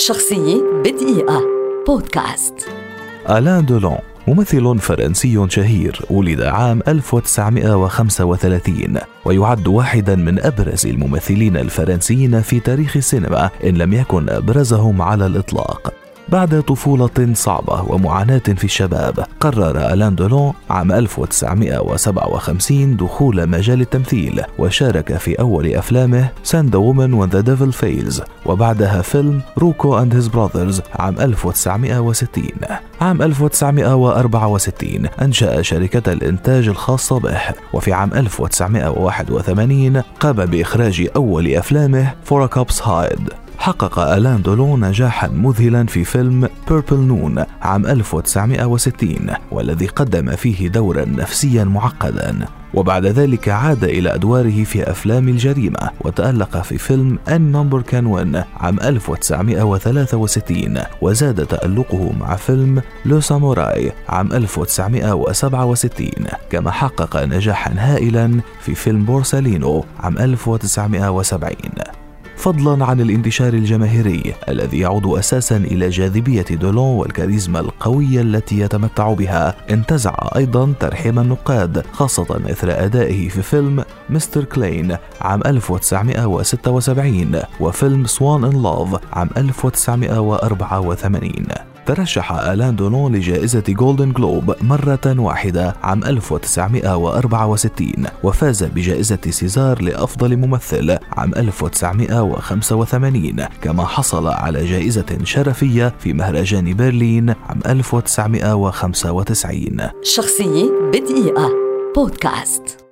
شخصية بدقيقة. بودكاست. آلان دولون ممثل فرنسي شهير ولد عام 1935 ويعد واحدا من أبرز الممثلين الفرنسيين في تاريخ السينما إن لم يكن أبرزهم على الإطلاق. بعد طفولة صعبة ومعاناة في الشباب قرر ألان دولون عام 1957 دخول مجال التمثيل وشارك في أول أفلامه Send a Woman When the Devil Fails وبعدها فيلم Rocco and His Brothers عام 1960 عام 1964 أنشأ شركة الإنتاج الخاصة به وفي عام 1981 قام بإخراج أول أفلامه For a Cop's Hide حقق ألان دولون نجاحا مذهلا في فيلم Purple Noon عام 1960 والذي قدم فيه دورا نفسيا معقدا. وبعد ذلك عاد إلى أدواره في أفلام الجريمة وتألق في فيلم Any Number Can Win عام 1963 وزاد تألقه مع فيلم Le Samouraï عام 1967 كما حقق نجاحا هائلا في فيلم بورسالينو عام 1970 فضلا عن الانتشار الجماهيري الذي يعود أساسا إلى جاذبية دولون والكاريزما القوية التي يتمتع بها. انتزع أيضا ترحيب النقاد خاصة إثر أدائه في فيلم Mr. Klein عام 1976 وفيلم Swann in Love عام 1984 ترشح آلان دولون لجائزة Golden Globe مرة واحدة عام 1964 وفاز بجائزة سيزار لأفضل ممثل عام 1985 كما حصل على جائزة شرفية في مهرجان برلين عام 1995 شخصية بدقيقة. بودكاست.